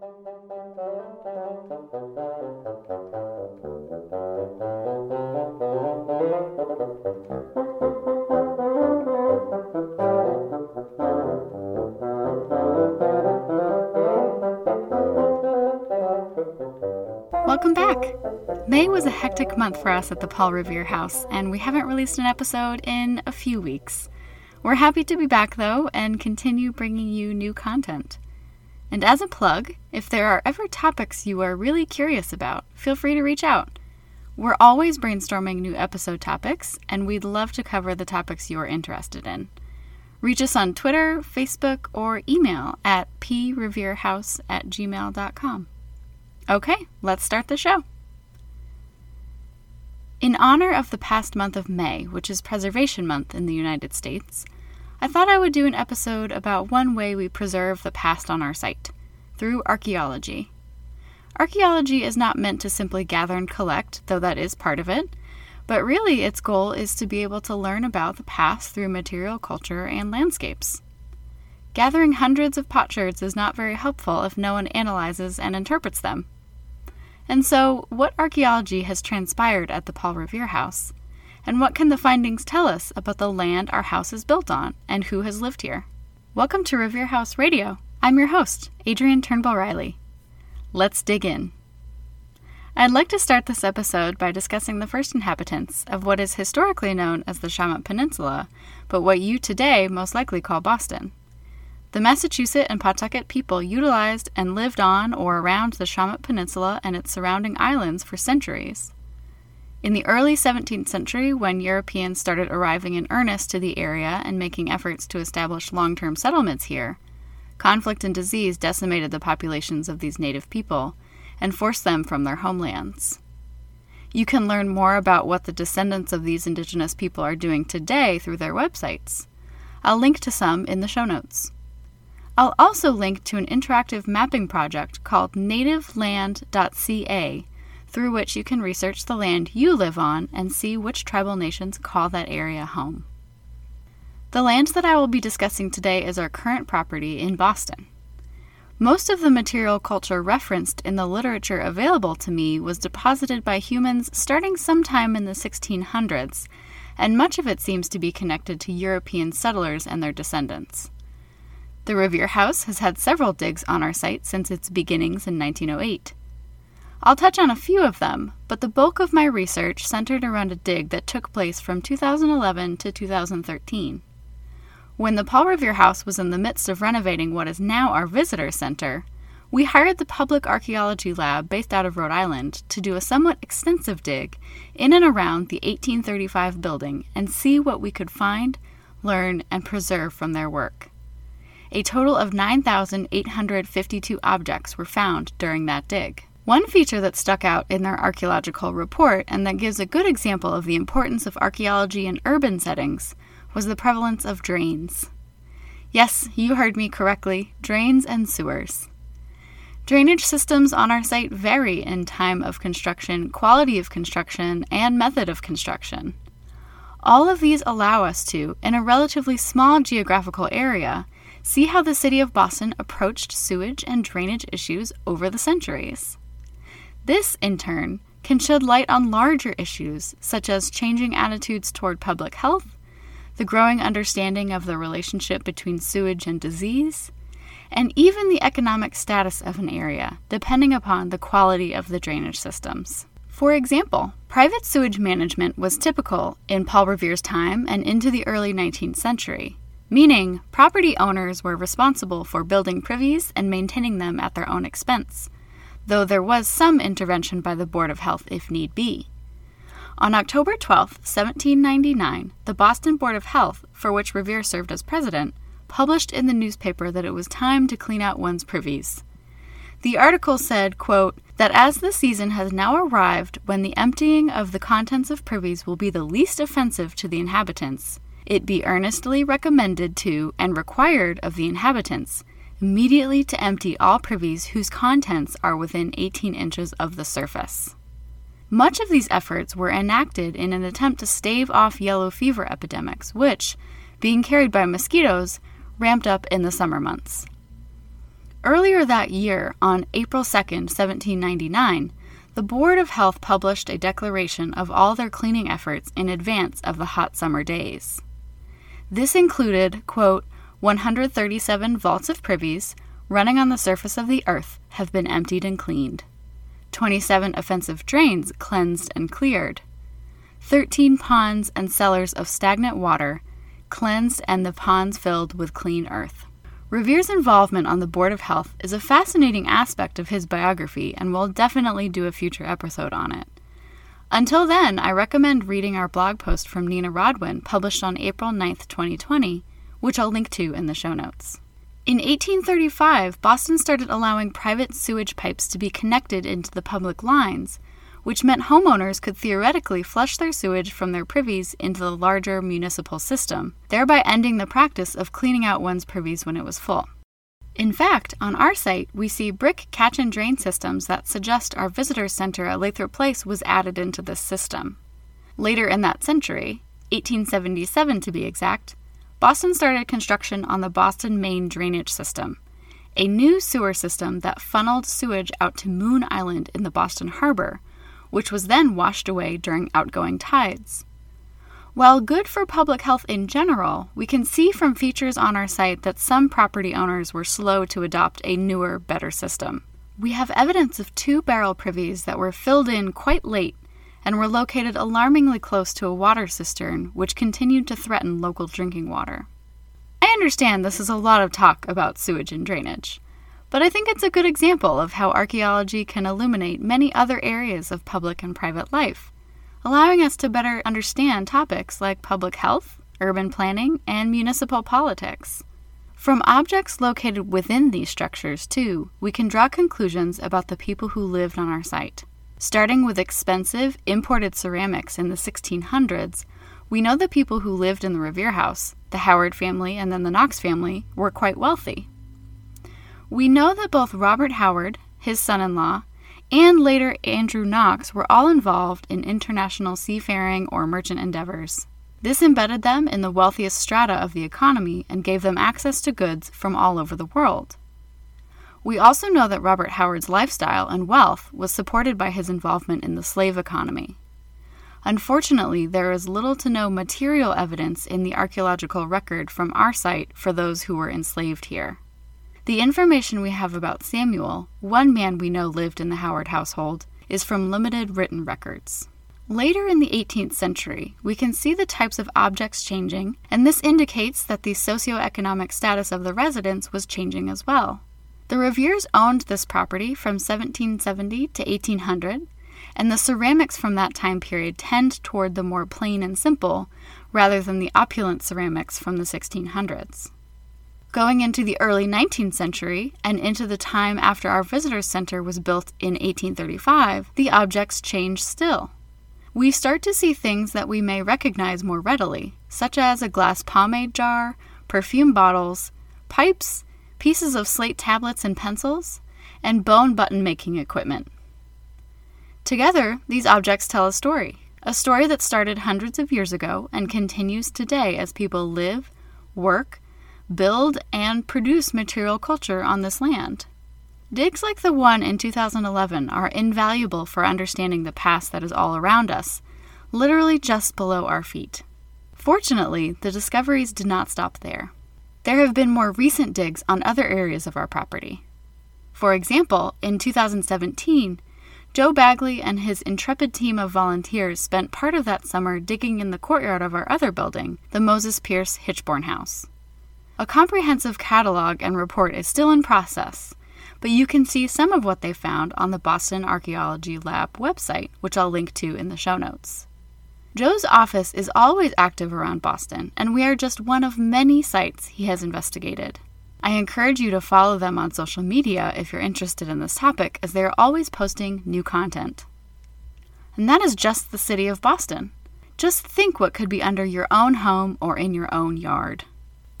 Welcome back. May was a hectic month for us at the Paul Revere House, and we haven't released an episode in a few weeks. We're happy to be back though and continue bringing you new content. And as a plug, if there are ever topics you are really curious about, feel free to reach out. We're always brainstorming new episode topics, and we'd love to cover the topics you are interested in. Reach us on Twitter, Facebook, or email at preverehouse at gmail.com. Okay, let's start the show. In honor of the past month of May, which is Preservation Month in the United States, I thought I would do an episode about one way we preserve the past on our site through archaeology. Archaeology is not meant to simply gather and collect, though that is part of it, but really its goal is to be able to learn about the past through material culture and landscapes. Gathering hundreds of potsherds is not very helpful if no one analyzes and interprets them. And so, what archaeology has transpired at the Paul Revere House? And what can the findings tell us about the land our house is built on and who has lived here? Welcome to Revere House Radio. I'm your host, Adrienne Turnbull Riley. Let's dig in. I'd like to start this episode by discussing the first inhabitants of what is historically known as the Shawmut Peninsula, but what you today most likely call Boston. The Massachusetts and Pawtucket people utilized and lived on or around the Shawmut Peninsula and its surrounding islands for centuries. In the early 17th century, when Europeans started arriving in earnest to the area and making efforts to establish long term settlements here, conflict and disease decimated the populations of these native people and forced them from their homelands. You can learn more about what the descendants of these indigenous people are doing today through their websites. I'll link to some in the show notes. I'll also link to an interactive mapping project called nativeland.ca, through which you can research the land you live on and see which tribal nations call that area home. The land that I will be discussing today is our current property in Boston. Most of the material culture referenced in the literature available to me was deposited by humans starting sometime in the 1600s, and much of it seems to be connected to European settlers and their descendants. The Revere House has had several digs on our site since its beginnings in 1908. I'll touch on a few of them, but the bulk of my research centered around a dig that took place from 2011 to 2013. When the Paul Revere House was in the midst of renovating what is now our visitor center, we hired the Public Archaeology Lab based out of Rhode Island to do a somewhat extensive dig in and around the 1835 building and see what we could find, learn, and preserve from their work. A total of 9,852 objects were found during that dig. One feature that stuck out in their archaeological report and that gives a good example of the importance of archaeology in urban settings was the prevalence of drains. Yes, you heard me correctly drains and sewers. Drainage systems on our site vary in time of construction, quality of construction, and method of construction. All of these allow us to, in a relatively small geographical area, see how the city of Boston approached sewage and drainage issues over the centuries. This, in turn, can shed light on larger issues such as changing attitudes toward public health, the growing understanding of the relationship between sewage and disease, and even the economic status of an area, depending upon the quality of the drainage systems. For example, private sewage management was typical in Paul Revere's time and into the early 19th century, meaning property owners were responsible for building privies and maintaining them at their own expense, though there was some intervention by the Board of Health if need be. On October 12, 1799, the Boston Board of Health, for which Revere served as president, published in the newspaper that it was time to clean out one's privies. The article said, quote, that as the season has now arrived when the emptying of the contents of privies will be the least offensive to the inhabitants, it be earnestly recommended to and required of the inhabitants immediately to empty all privies whose contents are within 18 inches of the surface. Much of these efforts were enacted in an attempt to stave off yellow fever epidemics, which, being carried by mosquitoes, ramped up in the summer months. Earlier that year, on April 2, 1799, the Board of Health published a declaration of all their cleaning efforts in advance of the hot summer days. This included, quote, 137 vaults of privies running on the surface of the earth have been emptied and cleaned, 27 offensive drains cleansed and cleared, 13 ponds and cellars of stagnant water cleansed and the ponds filled with clean earth. Revere's involvement on the Board of Health is a fascinating aspect of his biography, and we'll definitely do a future episode on it. Until then, I recommend reading our blog post from Nina Rodwin, published on April 9, 2020, which I'll link to in the show notes. In 1835, Boston started allowing private sewage pipes to be connected into the public lines, which meant homeowners could theoretically flush their sewage from their privies into the larger municipal system, thereby ending the practice of cleaning out one's privies when it was full. In fact, on our site, we see brick catch and drain systems that suggest our visitor center at Lathrop Place was added into this system. Later in that century, 1877 to be exact, Boston started construction on the Boston Main Drainage System, a new sewer system that funneled sewage out to Moon Island in the Boston Harbor, which was then washed away during outgoing tides. While good for public health in general, we can see from features on our site that some property owners were slow to adopt a newer, better system. We have evidence of two barrel privies that were filled in quite late and were located alarmingly close to a water cistern, which continued to threaten local drinking water. I understand this is a lot of talk about sewage and drainage. But I think it's a good example of how archaeology can illuminate many other areas of public and private life, allowing us to better understand topics like public health, urban planning, and municipal politics. From objects located within these structures, too, we can draw conclusions about the people who lived on our site. Starting with expensive, imported ceramics in the 1600s, we know the people who lived in the Revere House, the Howard family and then the Knox family, were quite wealthy. We know that both Robert Howard, his son in law, and later Andrew Knox were all involved in international seafaring or merchant endeavors. This embedded them in the wealthiest strata of the economy and gave them access to goods from all over the world. We also know that Robert Howard's lifestyle and wealth was supported by his involvement in the slave economy. Unfortunately, there is little to no material evidence in the archaeological record from our site for those who were enslaved here. The information we have about Samuel, one man we know lived in the Howard household, is from limited written records. Later in the 18th century, we can see the types of objects changing, and this indicates that the socioeconomic status of the residents was changing as well. The Reveres owned this property from 1770 to 1800, and the ceramics from that time period tend toward the more plain and simple rather than the opulent ceramics from the 1600s. Going into the early 19th century and into the time after our visitor center was built in 1835, the objects change still. We start to see things that we may recognize more readily, such as a glass pomade jar, perfume bottles, pipes, pieces of slate tablets and pencils, and bone button making equipment. Together, these objects tell a story, a story that started hundreds of years ago and continues today as people live, work, build, and produce material culture on this land. Digs like the one in 2011 are invaluable for understanding the past that is all around us, literally just below our feet. Fortunately, the discoveries did not stop there. There have been more recent digs on other areas of our property. For example, in 2017, Joe Bagley and his intrepid team of volunteers spent part of that summer digging in the courtyard of our other building, the Moses Pierce Hichborn House. A comprehensive catalog and report is still in process, but you can see some of what they found on the Boston Archaeology Lab website, which I'll link to in the show notes. Joe's office is always active around Boston, and we are just one of many sites he has investigated. I encourage you to follow them on social media if you're interested in this topic, as they are always posting new content. And that is just the city of Boston. Just think what could be under your own home or in your own yard.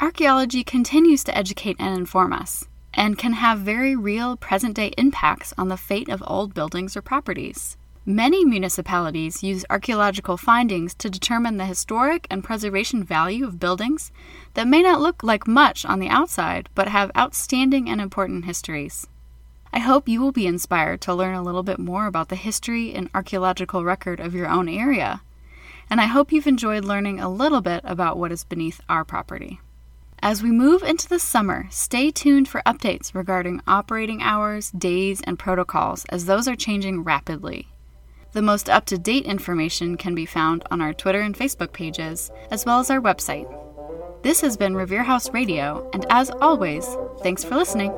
Archaeology continues to educate and inform us, and can have very real present day impacts on the fate of old buildings or properties. Many municipalities use archaeological findings to determine the historic and preservation value of buildings that may not look like much on the outside but have outstanding and important histories. I hope you will be inspired to learn a little bit more about the history and archaeological record of your own area. And I hope you've enjoyed learning a little bit about what is beneath our property. As we move into the summer, stay tuned for updates regarding operating hours, days, and protocols as those are changing rapidly. The most up to date information can be found on our Twitter and Facebook pages, as well as our website. This has been Revere House Radio, and as always, thanks for listening.